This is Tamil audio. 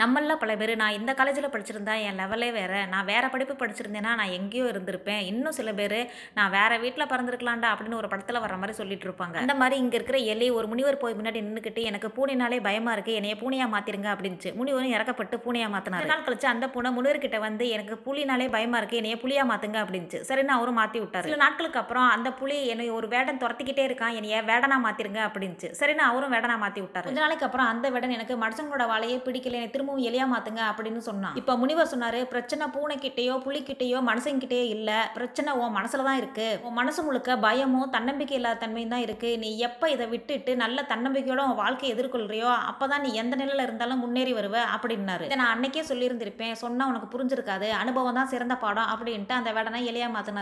நம்மள பல பேர் நான் இந்த காலேஜில் படிச்சிருந்தா என் லெவலே வேறு. நான் வேறு படிப்பு படிச்சிருந்தேன்னா நான் எங்கேயோ இருந்திருப்பேன். இன்னும் சில பேர் நான் வேறு வீட்டில் பறந்துருக்கலாம்டா அப்படின்னு ஒரு படத்தில் வர மாதிரி சொல்லிட்டு இருப்பாங்க. அந்த மாதிரி இங்கே இருக்கிற எலி ஒரு முனிவர் போய் முன்னாடி நின்றுக்கிட்டு எனக்கு பூனைனாலே பயமாக இருக்குது என்னைய பூனையாக மாற்றிருங்க அப்படின்ச்சு முனிவரும் இறக்கப்பட்டு பூனையாக மாற்றினார் நாள் கழிச்சு அந்த பூனை முனிவர்கிட்ட வந்து எனக்கு புலினாலே பயமாக இருக்குது என்னைய புலியாக மாற்றுங்க அப்படின்ச்சு சரின்னு அவரும் மாற்றி விட்டார். சில நாட்களுக்கு அப்புறம் அந்த புலி என்னை ஒரு வேடன் துரத்திக்கிட்டே இருக்கான் என்னைய வேடனா மாற்றிருங்க அப்படின்ச்சு சரின்னு அவரும் வேடனா மாற்றி விட்டார். கொஞ்ச நாளைக்கு அப்புறம் அந்த வேடன் எனக்கு மனுஷங்களோட வாழையே பிடிக்கல என்னை திரும்பவும் எலியா மாத்துங்க அப்படின்னு சொன்னான். இப்போ முனிவர் சொன்னாரு பிரச்சனை பூனைக்கிட்டேயோ புலிக்கிட்டேயோ மனுஷங்கிட்டேயோ இல்ல. பிரச்சனை உன் மனசுல தான் இருக்கு. உன் மனசு முழுக்க பயமும் தன்னம்பிக்கை இல்லாத தன்மையும் தான் இருக்கு. நீ எப்ப இதை விட்டுட்டு நல்ல தன்னம்பிக்கையோட உன் வாழ்க்கையை எதிர்கொள்றியோ அப்பதான் நீ எந்த நிலையில இருந்தாலும் முன்னேறி வருவ அப்படின்னாரு. இதை நான் அன்னைக்கே சொல்லியிருந்திருப்பேன். சொன்னா உனக்கு புரிஞ்சிருக்காது. அனுபவம் தான் சிறந்த பாடம் அப்படின்ட்டு அந்த வேடனை எலியா மாத்தினார்.